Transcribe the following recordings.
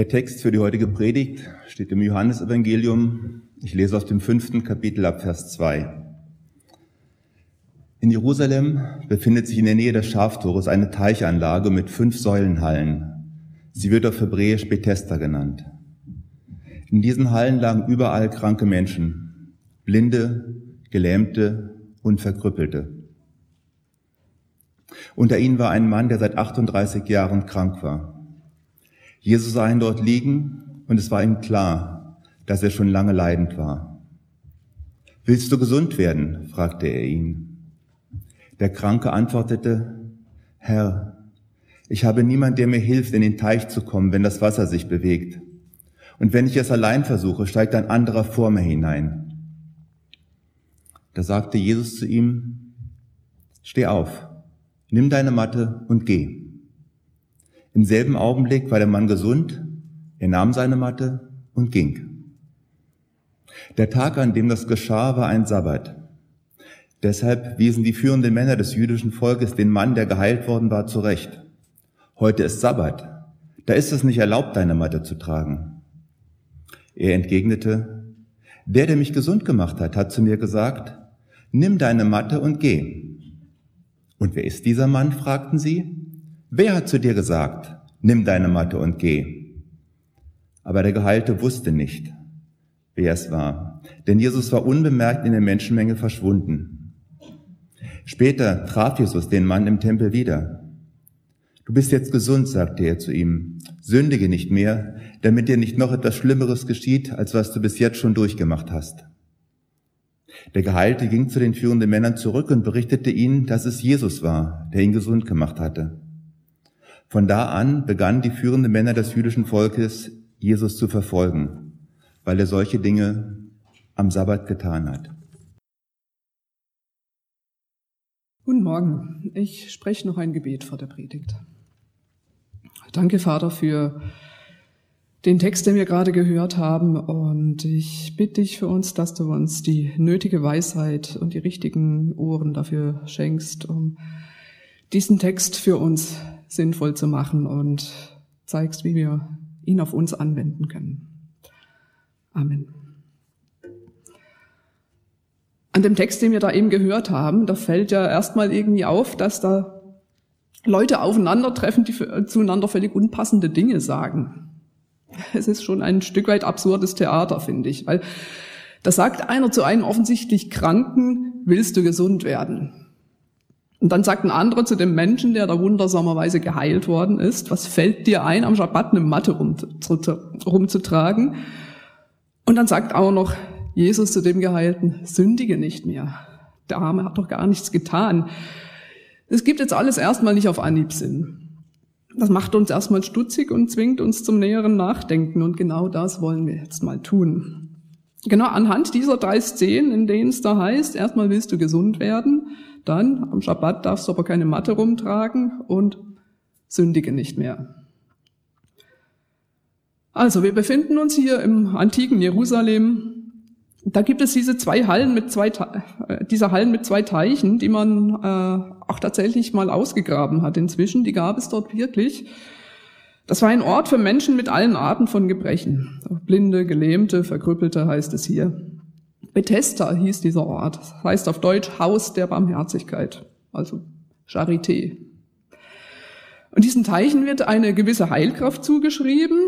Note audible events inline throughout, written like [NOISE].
Der Text für die heutige Predigt steht im Johannesevangelium. Ich lese aus dem fünften Kapitel ab Vers 2. In Jerusalem befindet sich in der Nähe des Schaftores eine Teichanlage mit fünf Säulenhallen. Sie wird auf Hebräisch Bethesda genannt. In diesen Hallen lagen überall kranke Menschen, Blinde, Gelähmte und Verkrüppelte. Unter ihnen war ein Mann, der seit 38 Jahren krank war. Jesus sah ihn dort liegen und es war ihm klar, dass er schon lange leidend war. Willst du gesund werden? fragte er ihn. Der Kranke antwortete, Herr, ich habe niemand, der mir hilft, in den Teich zu kommen, wenn das Wasser sich bewegt. Und wenn ich es allein versuche, steigt ein anderer vor mir hinein. Da sagte Jesus zu ihm, Steh auf, nimm deine Matte und geh. Im selben Augenblick war der Mann gesund, er nahm seine Matte und ging. Der Tag, an dem das geschah, war ein Sabbat. Deshalb wiesen die führenden Männer des jüdischen Volkes den Mann, der geheilt worden war, zurecht. Heute ist Sabbat. Da ist es nicht erlaubt, deine Matte zu tragen. Er entgegnete, der, der mich gesund gemacht hat, hat zu mir gesagt, nimm deine Matte und geh. Und wer ist dieser Mann? fragten sie. Wer hat zu dir gesagt, nimm deine Matte und geh? Aber der Geheilte wusste nicht, wer es war, denn Jesus war unbemerkt in der Menschenmenge verschwunden. Später traf Jesus den Mann im Tempel wieder. Du bist jetzt gesund, sagte er zu ihm. Sündige nicht mehr, damit dir nicht noch etwas Schlimmeres geschieht, als was du bis jetzt schon durchgemacht hast. Der Geheilte ging zu den führenden Männern zurück und berichtete ihnen, dass es Jesus war, der ihn gesund gemacht hatte. Von da an begannen die führenden Männer des jüdischen Volkes, Jesus zu verfolgen, weil er solche Dinge am Sabbat getan hat. Guten Morgen. Ich spreche noch ein Gebet vor der Predigt. Danke, Vater, für den Text, den wir gerade gehört haben. Und ich bitte dich für uns, dass du uns die nötige Weisheit und die richtigen Ohren dafür schenkst, um diesen Text für uns sinnvoll zu machen und zeigst, wie wir ihn auf uns anwenden können. Amen. An dem Text, den wir da eben gehört haben, da fällt ja erstmal irgendwie auf, dass da Leute aufeinandertreffen, die zueinander völlig unpassende Dinge sagen. Es ist schon ein Stück weit absurdes Theater, finde ich, weil da sagt einer zu einem offensichtlich Kranken, willst du gesund werden? Und dann sagt ein anderer zu dem Menschen, der da wundersamerweise geheilt worden ist, was fällt dir ein, am Schabbat eine Matte rumzutragen? Und dann sagt auch noch Jesus zu dem Geheilten, sündige nicht mehr. Der Arme hat doch gar nichts getan. Es gibt jetzt alles erstmal nicht auf Anhieb Sinn. Das macht uns erstmal stutzig und zwingt uns zum näheren Nachdenken. Und genau das wollen wir jetzt mal tun. Genau anhand dieser drei Szenen, in denen es da heißt, erstmal willst du gesund werden, dann am Schabbat darfst du aber keine Matte rumtragen und sündige nicht mehr. Also, wir befinden uns hier im antiken Jerusalem. Da gibt es diese zwei Hallen mit zwei, äh, diese Hallen mit zwei Teichen, die man äh, auch tatsächlich mal ausgegraben hat inzwischen. Die gab es dort wirklich. Das war ein Ort für Menschen mit allen Arten von Gebrechen. Blinde, Gelähmte, Verkrüppelte heißt es hier. Bethesda hieß dieser Ort. Das heißt auf Deutsch Haus der Barmherzigkeit, also Charité. Und diesen Teichen wird eine gewisse Heilkraft zugeschrieben.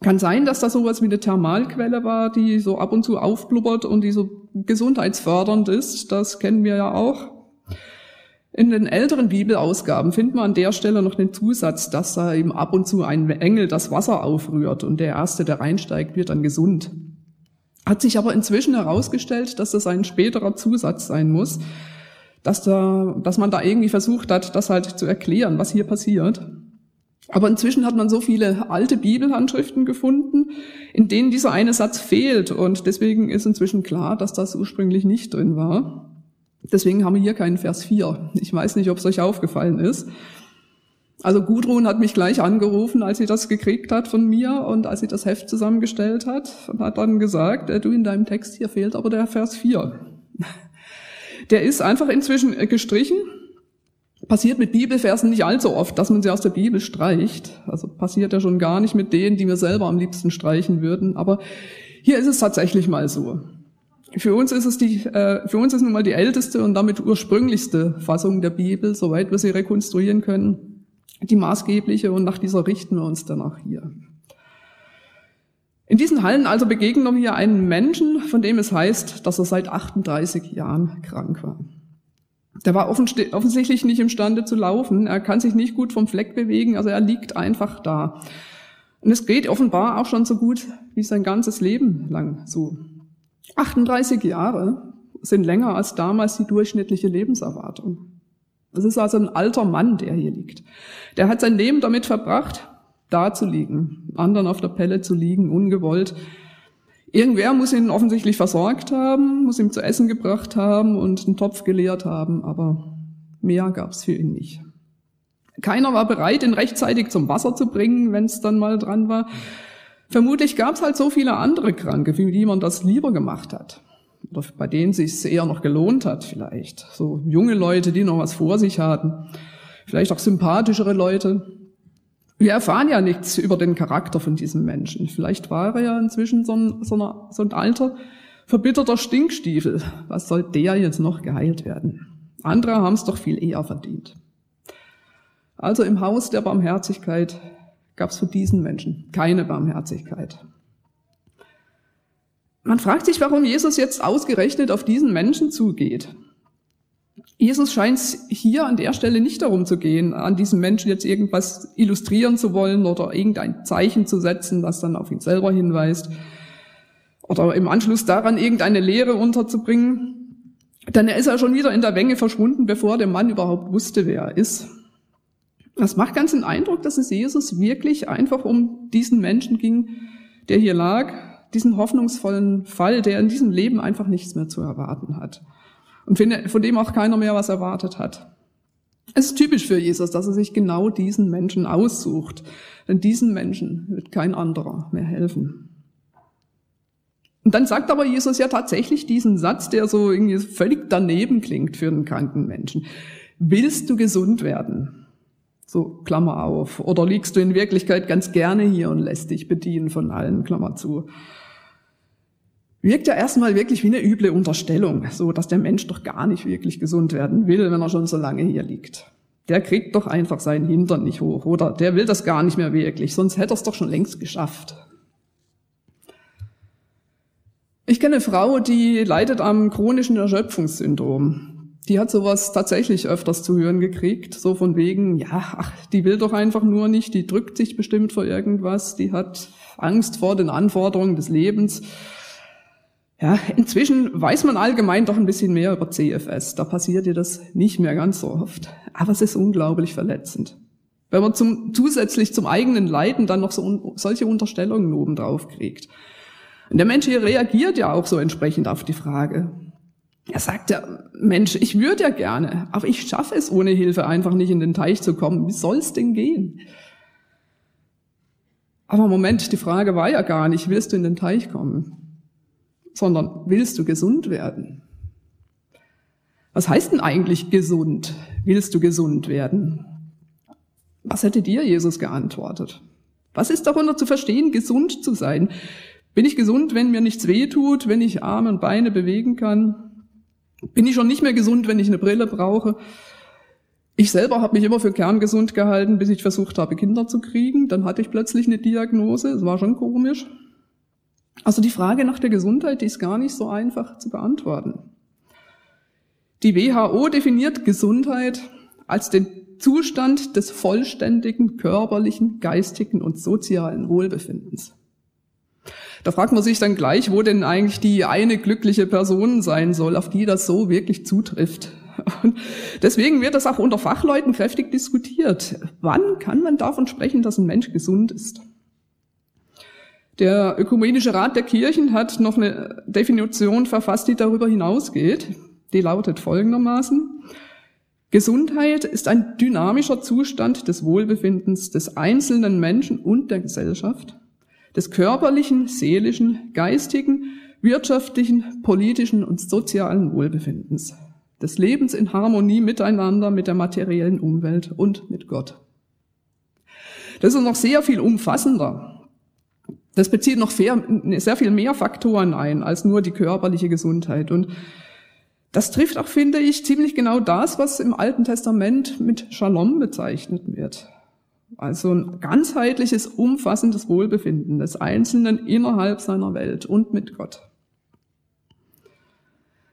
Kann sein, dass das sowas wie eine Thermalquelle war, die so ab und zu aufblubbert und die so gesundheitsfördernd ist. Das kennen wir ja auch. In den älteren Bibelausgaben findet man an der Stelle noch den Zusatz, dass da eben ab und zu ein Engel das Wasser aufrührt und der Erste, der reinsteigt, wird dann gesund. Hat sich aber inzwischen herausgestellt, dass das ein späterer Zusatz sein muss, dass, da, dass man da irgendwie versucht hat, das halt zu erklären, was hier passiert. Aber inzwischen hat man so viele alte Bibelhandschriften gefunden, in denen dieser eine Satz fehlt. Und deswegen ist inzwischen klar, dass das ursprünglich nicht drin war. Deswegen haben wir hier keinen Vers 4. Ich weiß nicht, ob es euch aufgefallen ist. Also Gudrun hat mich gleich angerufen, als sie das gekriegt hat von mir und als sie das Heft zusammengestellt hat und hat dann gesagt, äh, du in deinem Text hier fehlt aber der Vers 4. [LAUGHS] Der ist einfach inzwischen äh, gestrichen. passiert mit Bibelversen nicht allzu oft, dass man sie aus der Bibel streicht. Also passiert ja schon gar nicht mit denen, die wir selber am liebsten streichen würden. Aber hier ist es tatsächlich mal so. Für uns ist es die, äh, für uns ist nun mal die älteste und damit ursprünglichste Fassung der Bibel, soweit wir sie rekonstruieren können, die maßgebliche und nach dieser richten wir uns dann auch hier. In diesen Hallen also begegnen wir einen Menschen, von dem es heißt, dass er seit 38 Jahren krank war. Der war offensichtlich nicht imstande zu laufen. Er kann sich nicht gut vom Fleck bewegen, also er liegt einfach da. Und es geht offenbar auch schon so gut wie sein ganzes Leben lang so. 38 Jahre sind länger als damals die durchschnittliche Lebenserwartung. Das ist also ein alter Mann, der hier liegt. Der hat sein Leben damit verbracht, da zu liegen, anderen auf der Pelle zu liegen, ungewollt. Irgendwer muss ihn offensichtlich versorgt haben, muss ihm zu essen gebracht haben und einen Topf geleert haben, aber mehr gab's für ihn nicht. Keiner war bereit, ihn rechtzeitig zum Wasser zu bringen, wenn es dann mal dran war. Vermutlich gab's halt so viele andere Kranke, für die man das lieber gemacht hat. Oder bei denen sich eher noch gelohnt hat vielleicht. So junge Leute, die noch was vor sich hatten. Vielleicht auch sympathischere Leute. Wir erfahren ja nichts über den Charakter von diesem Menschen. Vielleicht war er ja inzwischen so ein, so, eine, so ein alter, verbitterter Stinkstiefel. Was soll der jetzt noch geheilt werden? Andere haben es doch viel eher verdient. Also im Haus der Barmherzigkeit gab es für diesen Menschen keine Barmherzigkeit. Man fragt sich, warum Jesus jetzt ausgerechnet auf diesen Menschen zugeht. Jesus scheint hier an der Stelle nicht darum zu gehen, an diesem Menschen jetzt irgendwas illustrieren zu wollen oder irgendein Zeichen zu setzen, das dann auf ihn selber hinweist oder im Anschluss daran irgendeine Lehre unterzubringen. Denn er ist ja schon wieder in der Menge verschwunden, bevor der Mann überhaupt wusste, wer er ist. Das macht ganz den Eindruck, dass es Jesus wirklich einfach um diesen Menschen ging, der hier lag, diesen hoffnungsvollen Fall, der in diesem Leben einfach nichts mehr zu erwarten hat und von dem auch keiner mehr was erwartet hat. Es ist typisch für Jesus, dass er sich genau diesen Menschen aussucht, denn diesen Menschen wird kein anderer mehr helfen. Und dann sagt aber Jesus ja tatsächlich diesen Satz, der so irgendwie völlig daneben klingt für einen kranken Menschen. Willst du gesund werden? So, Klammer auf. Oder liegst du in Wirklichkeit ganz gerne hier und lässt dich bedienen von allen, Klammer zu wirkt ja erstmal wirklich wie eine üble Unterstellung, so dass der Mensch doch gar nicht wirklich gesund werden will, wenn er schon so lange hier liegt. Der kriegt doch einfach seinen Hintern nicht hoch oder der will das gar nicht mehr wirklich, sonst hätte er es doch schon längst geschafft. Ich kenne eine Frau, die leidet am chronischen Erschöpfungssyndrom. Die hat sowas tatsächlich öfters zu hören gekriegt, so von wegen, ja, ach, die will doch einfach nur nicht, die drückt sich bestimmt vor irgendwas, die hat Angst vor den Anforderungen des Lebens ja, inzwischen weiß man allgemein doch ein bisschen mehr über CFS. Da passiert dir das nicht mehr ganz so oft. Aber es ist unglaublich verletzend. Wenn man zum, zusätzlich zum eigenen Leiden dann noch so, solche Unterstellungen obendrauf kriegt. Und der Mensch hier reagiert ja auch so entsprechend auf die Frage. Er sagt ja, Mensch, ich würde ja gerne, aber ich schaffe es ohne Hilfe einfach nicht in den Teich zu kommen. Wie soll's denn gehen? Aber Moment, die Frage war ja gar nicht, willst du in den Teich kommen? sondern willst du gesund werden? Was heißt denn eigentlich gesund? Willst du gesund werden? Was hätte dir Jesus geantwortet? Was ist darunter zu verstehen, gesund zu sein? Bin ich gesund, wenn mir nichts weh tut, wenn ich Arme und Beine bewegen kann? Bin ich schon nicht mehr gesund, wenn ich eine Brille brauche? Ich selber habe mich immer für kerngesund gehalten, bis ich versucht habe, Kinder zu kriegen. Dann hatte ich plötzlich eine Diagnose. Es war schon komisch. Also die Frage nach der Gesundheit, die ist gar nicht so einfach zu beantworten. Die WHO definiert Gesundheit als den Zustand des vollständigen körperlichen, geistigen und sozialen Wohlbefindens. Da fragt man sich dann gleich, wo denn eigentlich die eine glückliche Person sein soll, auf die das so wirklich zutrifft. Und deswegen wird das auch unter Fachleuten kräftig diskutiert. Wann kann man davon sprechen, dass ein Mensch gesund ist? Der Ökumenische Rat der Kirchen hat noch eine Definition verfasst, die darüber hinausgeht. Die lautet folgendermaßen. Gesundheit ist ein dynamischer Zustand des Wohlbefindens des einzelnen Menschen und der Gesellschaft, des körperlichen, seelischen, geistigen, wirtschaftlichen, politischen und sozialen Wohlbefindens. des Lebens in Harmonie miteinander, mit der materiellen Umwelt und mit Gott. Das ist noch sehr viel umfassender. Das bezieht noch sehr viel mehr Faktoren ein als nur die körperliche Gesundheit. Und das trifft auch, finde ich, ziemlich genau das, was im Alten Testament mit Shalom bezeichnet wird. Also ein ganzheitliches, umfassendes Wohlbefinden des Einzelnen innerhalb seiner Welt und mit Gott.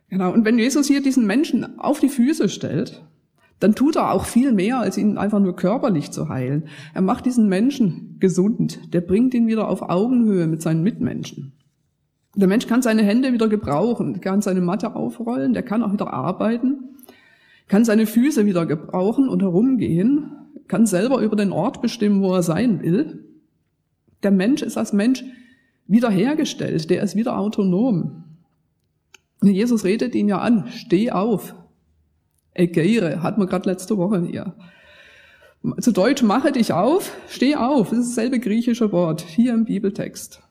Genau. Und wenn Jesus hier diesen Menschen auf die Füße stellt, dann tut er auch viel mehr, als ihn einfach nur körperlich zu heilen. Er macht diesen Menschen gesund. Der bringt ihn wieder auf Augenhöhe mit seinen Mitmenschen. Der Mensch kann seine Hände wieder gebrauchen, kann seine Matte aufrollen, der kann auch wieder arbeiten, kann seine Füße wieder gebrauchen und herumgehen, kann selber über den Ort bestimmen, wo er sein will. Der Mensch ist als Mensch wiederhergestellt, der ist wieder autonom. Jesus redet ihn ja an, steh auf. Egeire, hat man gerade letzte Woche hier. Zu Deutsch, mache dich auf, steh auf. Das ist dasselbe griechische Wort, hier im Bibeltext.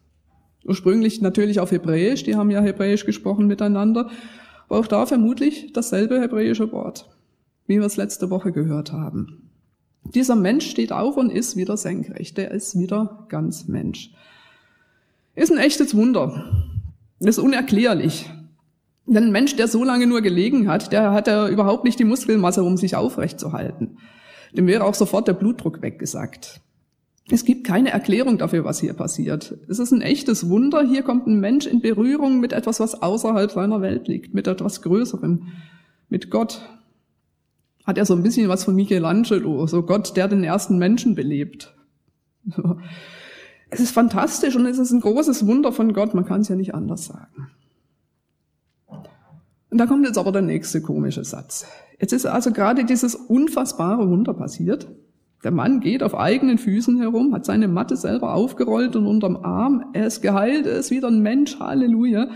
Ursprünglich natürlich auf Hebräisch, die haben ja Hebräisch gesprochen miteinander, aber auch da vermutlich dasselbe hebräische Wort, wie wir es letzte Woche gehört haben. Dieser Mensch steht auf und ist wieder senkrecht, der ist wieder ganz Mensch. Ist ein echtes Wunder. ist unerklärlich. Denn ein Mensch, der so lange nur gelegen hat, der hat ja überhaupt nicht die Muskelmasse, um sich aufrecht zu halten. Dem wäre auch sofort der Blutdruck weggesackt. Es gibt keine Erklärung dafür, was hier passiert. Es ist ein echtes Wunder. Hier kommt ein Mensch in Berührung mit etwas, was außerhalb seiner Welt liegt, mit etwas Größerem, mit Gott. Hat er so ein bisschen was von Michelangelo, so Gott, der den ersten Menschen belebt. Es ist fantastisch und es ist ein großes Wunder von Gott, man kann es ja nicht anders sagen. Und da kommt jetzt aber der nächste komische Satz. Jetzt ist also gerade dieses unfassbare Wunder passiert. Der Mann geht auf eigenen Füßen herum, hat seine Matte selber aufgerollt und unterm Arm. Er ist geheilt, er ist wieder ein Mensch, Halleluja.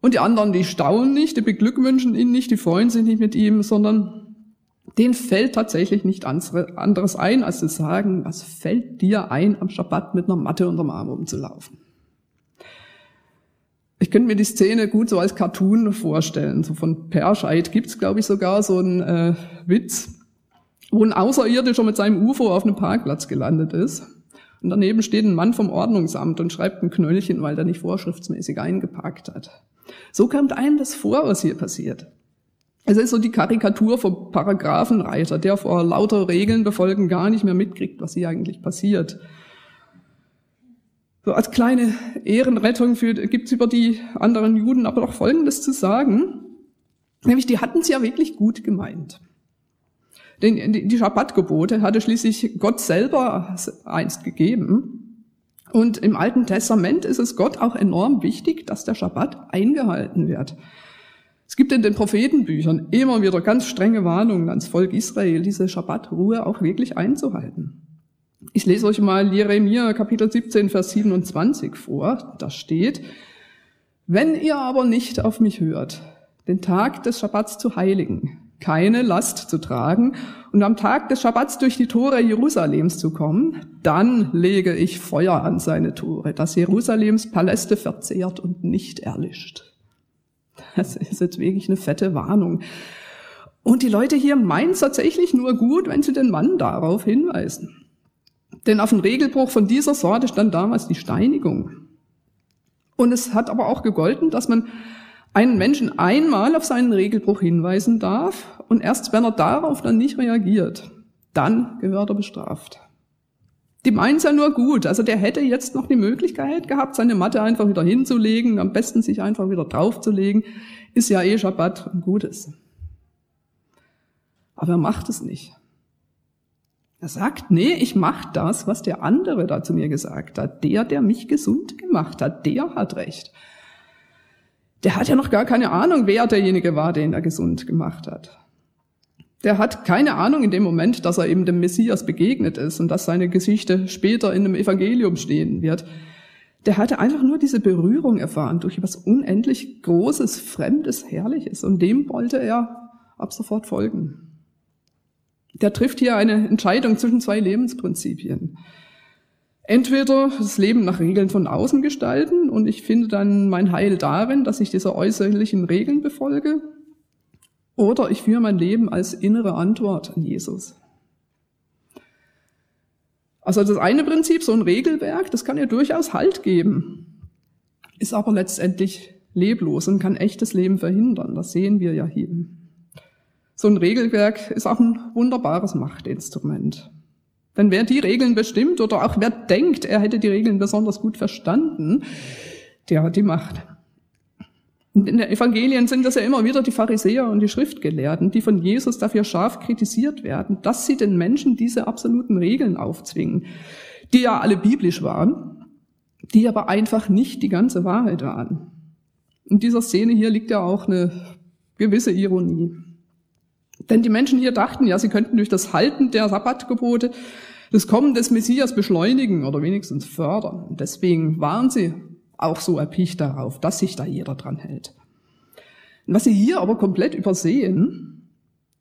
Und die anderen, die staunen nicht, die beglückwünschen ihn nicht, die freuen sich nicht mit ihm, sondern denen fällt tatsächlich nicht anderes ein, als zu sagen, was fällt dir ein, am Schabbat mit einer Matte unterm Arm rumzulaufen? Ich könnte mir die Szene gut so als Cartoon vorstellen. So von Perscheid gibt's, glaube ich, sogar so einen äh, Witz, wo ein Außerirdischer mit seinem UFO auf einem Parkplatz gelandet ist. Und daneben steht ein Mann vom Ordnungsamt und schreibt ein Knöllchen, weil der nicht vorschriftsmäßig eingeparkt hat. So kommt einem das vor, was hier passiert. Es ist so die Karikatur vom Paragraphenreiter, der vor lauter Regeln befolgen gar nicht mehr mitkriegt, was hier eigentlich passiert. So als kleine Ehrenrettung für, gibt's über die anderen Juden aber doch Folgendes zu sagen. Nämlich, die hatten es ja wirklich gut gemeint. Denn die Schabbatgebote hatte schließlich Gott selber einst gegeben. Und im Alten Testament ist es Gott auch enorm wichtig, dass der Schabbat eingehalten wird. Es gibt in den Prophetenbüchern immer wieder ganz strenge Warnungen ans Volk Israel, diese Schabbatruhe auch wirklich einzuhalten. Ich lese euch mal Jeremia Kapitel 17, Vers 27 vor. Da steht, wenn ihr aber nicht auf mich hört, den Tag des Schabbats zu heiligen, keine Last zu tragen und am Tag des Schabbats durch die Tore Jerusalems zu kommen, dann lege ich Feuer an seine Tore, das Jerusalems Paläste verzehrt und nicht erlischt. Das ist jetzt wirklich eine fette Warnung. Und die Leute hier meinen es tatsächlich nur gut, wenn sie den Mann darauf hinweisen. Denn auf einen Regelbruch von dieser Sorte stand damals die Steinigung. Und es hat aber auch gegolten, dass man einen Menschen einmal auf seinen Regelbruch hinweisen darf und erst wenn er darauf dann nicht reagiert, dann gehört er bestraft. Die meinen es ja nur gut. Also der hätte jetzt noch die Möglichkeit gehabt, seine Matte einfach wieder hinzulegen, am besten sich einfach wieder draufzulegen. Ist ja eh Schabbat und Gutes. Aber er macht es nicht. Er sagt, nee, ich mach das, was der andere da zu mir gesagt hat. Der, der mich gesund gemacht hat, der hat recht. Der hat ja noch gar keine Ahnung, wer derjenige war, den er gesund gemacht hat. Der hat keine Ahnung in dem Moment, dass er eben dem Messias begegnet ist und dass seine Geschichte später in einem Evangelium stehen wird. Der hatte einfach nur diese Berührung erfahren durch etwas unendlich Großes, Fremdes, Herrliches und dem wollte er ab sofort folgen der trifft hier eine Entscheidung zwischen zwei Lebensprinzipien. Entweder das Leben nach Regeln von außen gestalten und ich finde dann mein Heil darin, dass ich diese äußerlichen Regeln befolge. oder ich führe mein Leben als innere Antwort an Jesus. Also das eine Prinzip, so ein Regelwerk, das kann ja durchaus Halt geben, ist aber letztendlich leblos und kann echtes Leben verhindern. Das sehen wir ja hier. So ein Regelwerk ist auch ein wunderbares Machtinstrument. Denn wer die Regeln bestimmt oder auch wer denkt, er hätte die Regeln besonders gut verstanden, der hat die Macht. In den Evangelien sind das ja immer wieder die Pharisäer und die Schriftgelehrten, die von Jesus dafür scharf kritisiert werden, dass sie den Menschen diese absoluten Regeln aufzwingen, die ja alle biblisch waren, die aber einfach nicht die ganze Wahrheit waren. In dieser Szene hier liegt ja auch eine gewisse Ironie. Denn die Menschen hier dachten ja, sie könnten durch das Halten der Sabbatgebote das Kommen des Messias beschleunigen oder wenigstens fördern. Und deswegen waren sie auch so erpicht darauf, dass sich da jeder dran hält. Und was sie hier aber komplett übersehen,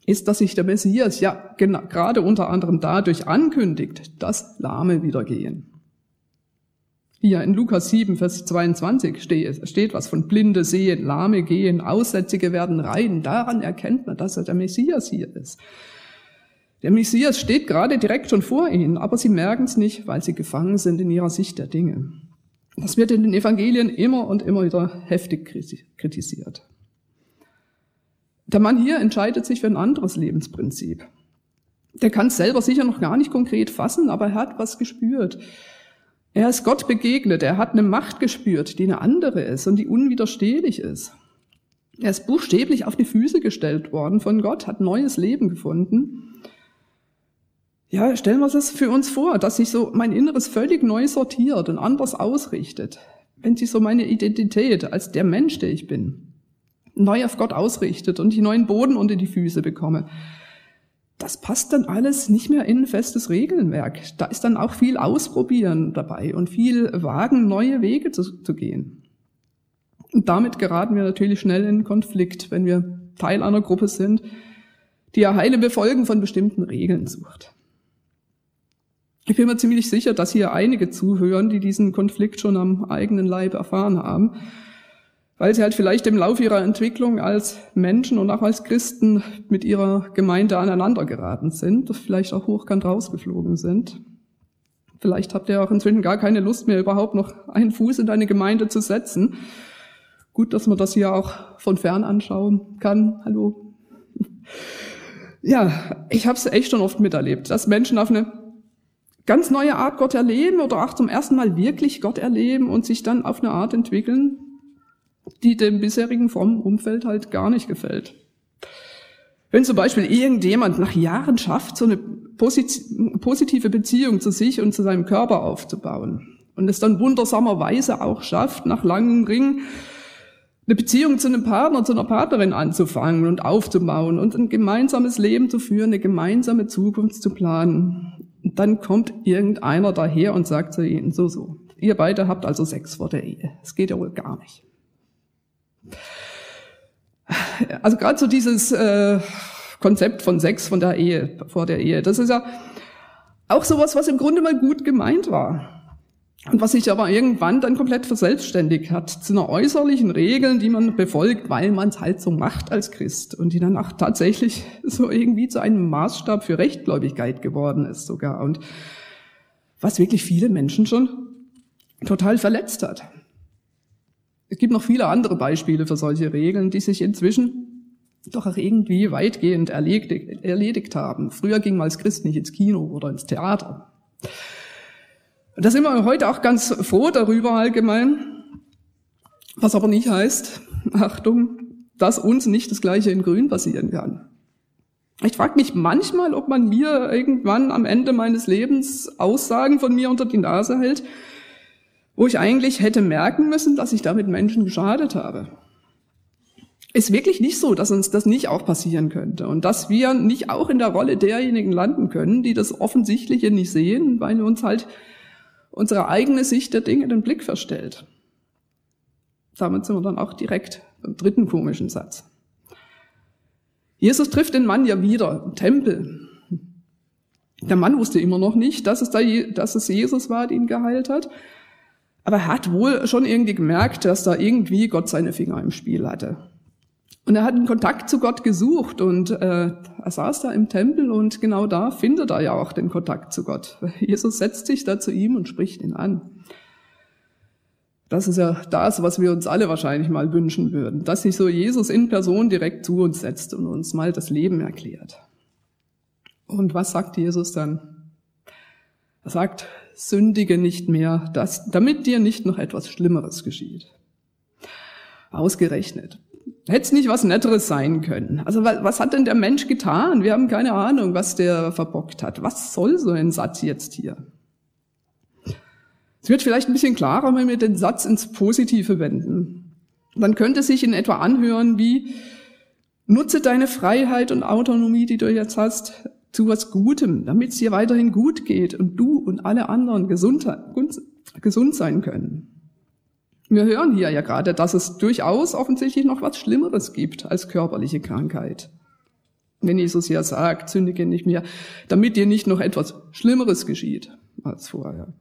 ist, dass sich der Messias ja gerade unter anderem dadurch ankündigt, dass Lahme wieder gehen. Hier in Lukas 7, Vers 22 steht, steht was von Blinde sehen, Lahme gehen, Aussätzige werden rein. Daran erkennt man, dass er der Messias hier ist. Der Messias steht gerade direkt schon vor ihnen, aber sie merken es nicht, weil sie gefangen sind in ihrer Sicht der Dinge. Das wird in den Evangelien immer und immer wieder heftig kritisiert. Der Mann hier entscheidet sich für ein anderes Lebensprinzip. Der kann es selber sicher noch gar nicht konkret fassen, aber er hat was gespürt. Er ist Gott begegnet, er hat eine Macht gespürt, die eine andere ist und die unwiderstehlich ist. Er ist buchstäblich auf die Füße gestellt worden von Gott, hat neues Leben gefunden ja, stellen wir das für uns vor, dass sich so mein Inneres völlig neu sortiert und anders ausrichtet. Wenn sich so meine Identität als der Mensch, der ich bin, neu auf Gott ausrichtet und ich neuen Boden unter die Füße bekomme, das passt dann alles nicht mehr in ein festes Regelwerk. Da ist dann auch viel Ausprobieren dabei und viel Wagen, neue Wege zu, zu gehen. Und damit geraten wir natürlich schnell in Konflikt, wenn wir Teil einer Gruppe sind, die ja heile Befolgen von bestimmten Regeln sucht. Ich bin mir ziemlich sicher, dass hier einige zuhören, die diesen Konflikt schon am eigenen Leib erfahren haben, weil sie halt vielleicht im Laufe ihrer Entwicklung als Menschen und auch als Christen mit ihrer Gemeinde aneinander geraten sind, vielleicht auch hochkant rausgeflogen sind. Vielleicht habt ihr auch inzwischen gar keine Lust mehr, überhaupt noch einen Fuß in deine Gemeinde zu setzen. Gut, dass man das hier auch von fern anschauen kann. Hallo. Ja, ich habe es echt schon oft miterlebt, dass Menschen auf eine ganz neue Art Gott erleben oder auch zum ersten Mal wirklich Gott erleben und sich dann auf eine Art entwickeln, die dem bisherigen frommen Umfeld halt gar nicht gefällt. Wenn zum Beispiel irgendjemand nach Jahren schafft, so eine positive Beziehung zu sich und zu seinem Körper aufzubauen und es dann wundersamerweise auch schafft, nach langem Ring eine Beziehung zu einem Partner, zu einer Partnerin anzufangen und aufzubauen und ein gemeinsames Leben zu führen, eine gemeinsame Zukunft zu planen, und dann kommt irgendeiner daher und sagt zu ihnen, so, so, ihr beide habt also Sex vor der Ehe. Es geht ja wohl gar nicht. Also gerade so dieses äh, Konzept von Sex von der Ehe, vor der Ehe, das ist ja auch sowas, was im Grunde mal gut gemeint war. Und was sich aber irgendwann dann komplett verselbstständigt hat zu einer äußerlichen Regel, die man befolgt, weil man es halt so macht als Christ und die dann auch tatsächlich [LAUGHS] so irgendwie zu einem Maßstab für Rechtgläubigkeit geworden ist sogar und was wirklich viele Menschen schon total verletzt hat. Es gibt noch viele andere Beispiele für solche Regeln, die sich inzwischen doch auch irgendwie weitgehend erledigt, erledigt haben. Früher ging man als Christ nicht ins Kino oder ins Theater. Und da sind wir heute auch ganz froh darüber allgemein, was aber nicht heißt, Achtung, dass uns nicht das Gleiche in Grün passieren kann. Ich frage mich manchmal, ob man mir irgendwann am Ende meines Lebens Aussagen von mir unter die Nase hält, wo ich eigentlich hätte merken müssen, dass ich damit Menschen geschadet habe. Ist wirklich nicht so, dass uns das nicht auch passieren könnte und dass wir nicht auch in der Rolle derjenigen landen können, die das Offensichtliche nicht sehen, weil wir uns halt unsere eigene Sicht der Dinge den Blick verstellt. Damit sind wir dann auch direkt beim dritten komischen Satz. Jesus trifft den Mann ja wieder im Tempel. Der Mann wusste immer noch nicht, dass es, da, dass es Jesus war, der ihn geheilt hat. Aber er hat wohl schon irgendwie gemerkt, dass da irgendwie Gott seine Finger im Spiel hatte. Und er hat einen Kontakt zu Gott gesucht und äh, er saß da im Tempel und genau da findet er ja auch den Kontakt zu Gott. [LAUGHS] Jesus setzt sich da zu ihm und spricht ihn an. Das ist ja das, was wir uns alle wahrscheinlich mal wünschen würden, dass sich so Jesus in Person direkt zu uns setzt und uns mal das Leben erklärt. Und was sagt Jesus dann? Er sagt, sündige nicht mehr, dass, damit dir nicht noch etwas Schlimmeres geschieht. Ausgerechnet. Hätte es nicht was Netteres sein können. Also was hat denn der Mensch getan? Wir haben keine Ahnung, was der verbockt hat. Was soll so ein Satz jetzt hier? Es wird vielleicht ein bisschen klarer, wenn wir den Satz ins Positive wenden. Dann könnte sich in etwa anhören wie, nutze deine Freiheit und Autonomie, die du jetzt hast, zu was Gutem, damit es dir weiterhin gut geht und du und alle anderen gesund, gesund sein können. Wir hören hier ja gerade, dass es durchaus offensichtlich noch was Schlimmeres gibt als körperliche Krankheit. Wenn Jesus hier sagt, sündige nicht mehr, damit dir nicht noch etwas Schlimmeres geschieht als vorher.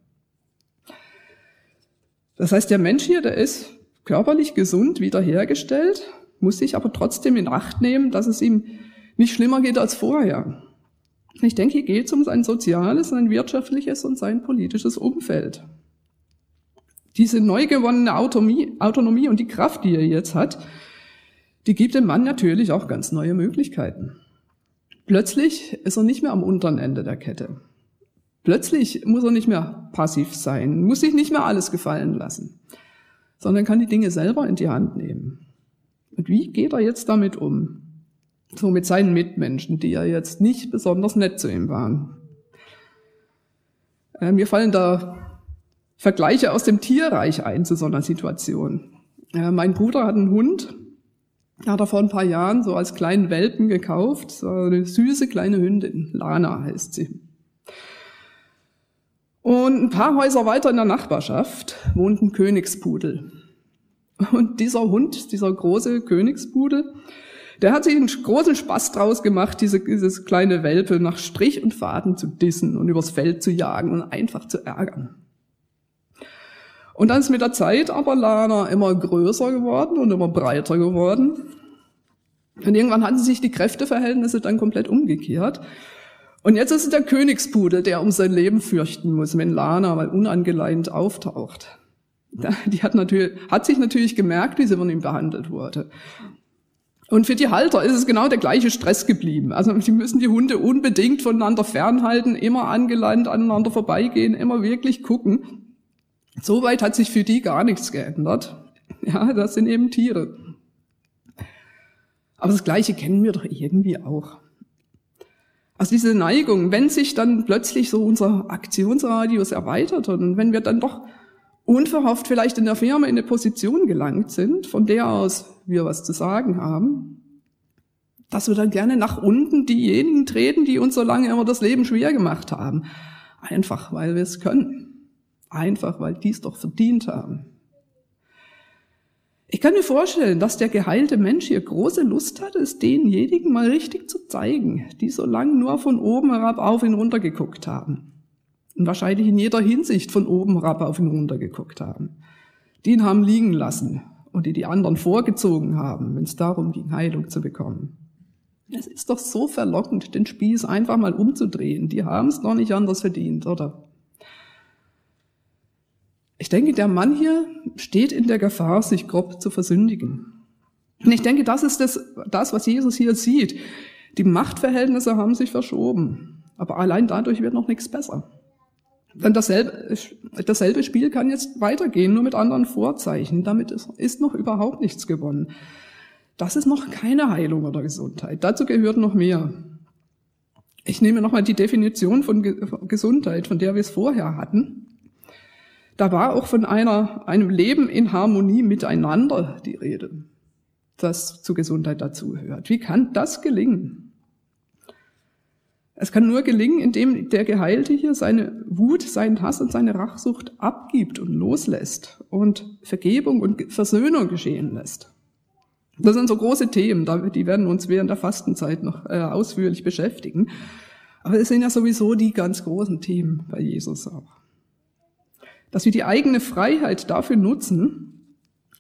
Das heißt, der Mensch hier, der ist körperlich gesund wiederhergestellt, muss sich aber trotzdem in Acht nehmen, dass es ihm nicht schlimmer geht als vorher. Ich denke, hier geht es um sein soziales, sein wirtschaftliches und sein politisches Umfeld. Diese neu gewonnene Autonomie, Autonomie und die Kraft, die er jetzt hat, die gibt dem Mann natürlich auch ganz neue Möglichkeiten. Plötzlich ist er nicht mehr am unteren Ende der Kette. Plötzlich muss er nicht mehr passiv sein, muss sich nicht mehr alles gefallen lassen, sondern kann die Dinge selber in die Hand nehmen. Und wie geht er jetzt damit um? So mit seinen Mitmenschen, die ja jetzt nicht besonders nett zu ihm waren. Äh, mir fallen da Vergleiche aus dem Tierreich ein zu so einer Situation. Äh, mein Bruder hat einen Hund, hat er vor ein paar Jahren so als kleinen Welpen gekauft, so eine süße kleine Hündin, Lana heißt sie. Und ein paar Häuser weiter in der Nachbarschaft wohnt ein Königspudel. Und dieser Hund, dieser große Königspudel, der hat sich einen großen Spaß draus gemacht, diese, dieses kleine Welpe nach Strich und Faden zu dissen und übers Feld zu jagen und einfach zu ärgern. Und dann ist mit der Zeit aber Lana immer größer geworden und immer breiter geworden. Und irgendwann hatten sich die Kräfteverhältnisse dann komplett umgekehrt. Und jetzt ist es der Königspudel, der um sein Leben fürchten muss, wenn Lana mal unangeleint auftaucht. Die hat, natürlich, hat sich natürlich gemerkt, wie sie von ihm behandelt wurde. Und für die Halter ist es genau der gleiche Stress geblieben. Also die müssen die Hunde unbedingt voneinander fernhalten, immer angeleint aneinander vorbeigehen, immer wirklich gucken. Soweit hat sich für die gar nichts geändert. Ja, das sind eben Tiere. Aber das Gleiche kennen wir doch irgendwie auch. Also diese Neigung, wenn sich dann plötzlich so unser Aktionsradius erweitert und wenn wir dann doch unverhofft vielleicht in der Firma in eine Position gelangt sind, von der aus wir was zu sagen haben, dass wir dann gerne nach unten diejenigen treten, die uns so lange immer das Leben schwer gemacht haben. Einfach, weil wir es können. Einfach, weil die es doch verdient haben. Ich kann mir vorstellen, dass der geheilte Mensch hier große Lust hat, es denjenigen mal richtig zu zeigen, die so lange nur von oben herab auf ihn runtergeguckt haben und wahrscheinlich in jeder Hinsicht von oben herab auf ihn runtergeguckt haben. Die ihn haben liegen lassen und die die anderen vorgezogen haben, wenn es darum ging, Heilung zu bekommen. Es ist doch so verlockend, den Spieß einfach mal umzudrehen. Die haben es noch nicht anders verdient, oder? Ich denke, der Mann hier steht in der Gefahr, sich grob zu versündigen. Und ich denke, das ist das, das, was Jesus hier sieht. Die Machtverhältnisse haben sich verschoben. Aber allein dadurch wird noch nichts besser. Denn dasselbe, dasselbe Spiel kann jetzt weitergehen, nur mit anderen Vorzeichen. Damit ist, ist noch überhaupt nichts gewonnen. Das ist noch keine Heilung oder Gesundheit. Dazu gehört noch mehr. Ich nehme nochmal die Definition von Gesundheit, von der wir es vorher hatten. Da war auch von einer, einem Leben in Harmonie miteinander die Rede, das zu Gesundheit dazugehört. Wie kann das gelingen? Es kann nur gelingen, indem der Geheilte hier seine Wut, seinen Hass und seine Rachsucht abgibt und loslässt und Vergebung und Versöhnung geschehen lässt. Das sind so große Themen, die werden uns während der Fastenzeit noch äh, ausführlich beschäftigen. Aber es sind ja sowieso die ganz großen Themen bei Jesus auch. Dass wir die eigene Freiheit dafür nutzen,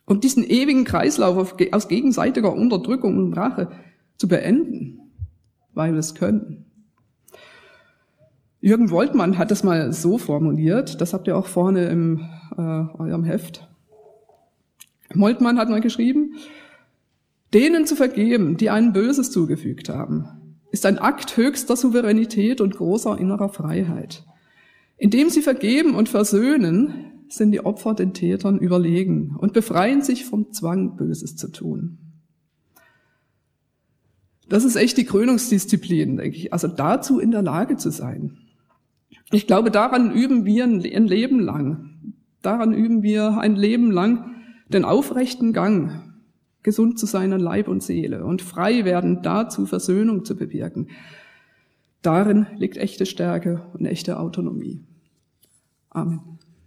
Und diesen ewigen Kreislauf aus gegenseitiger Unterdrückung und Rache zu beenden, weil wir es können. Jürgen Woltmann hat das mal so formuliert, das habt ihr auch vorne im äh, eurem Heft. Moltmann hat mal geschrieben, denen zu vergeben, die einen Böses zugefügt haben, ist ein Akt höchster Souveränität und großer innerer Freiheit. Indem sie vergeben und versöhnen, sind die Opfer den Tätern überlegen und befreien sich vom Zwang, Böses zu tun. Das ist echt die Krönungsdisziplin, denke ich. Also dazu in der Lage zu sein. Ich glaube, daran üben wir ein Leben lang. Daran üben wir ein Leben lang den aufrechten Gang, gesund zu sein an Leib und Seele und frei werden, dazu Versöhnung zu bewirken. Darin liegt echte Stärke und echte Autonomie. Amen.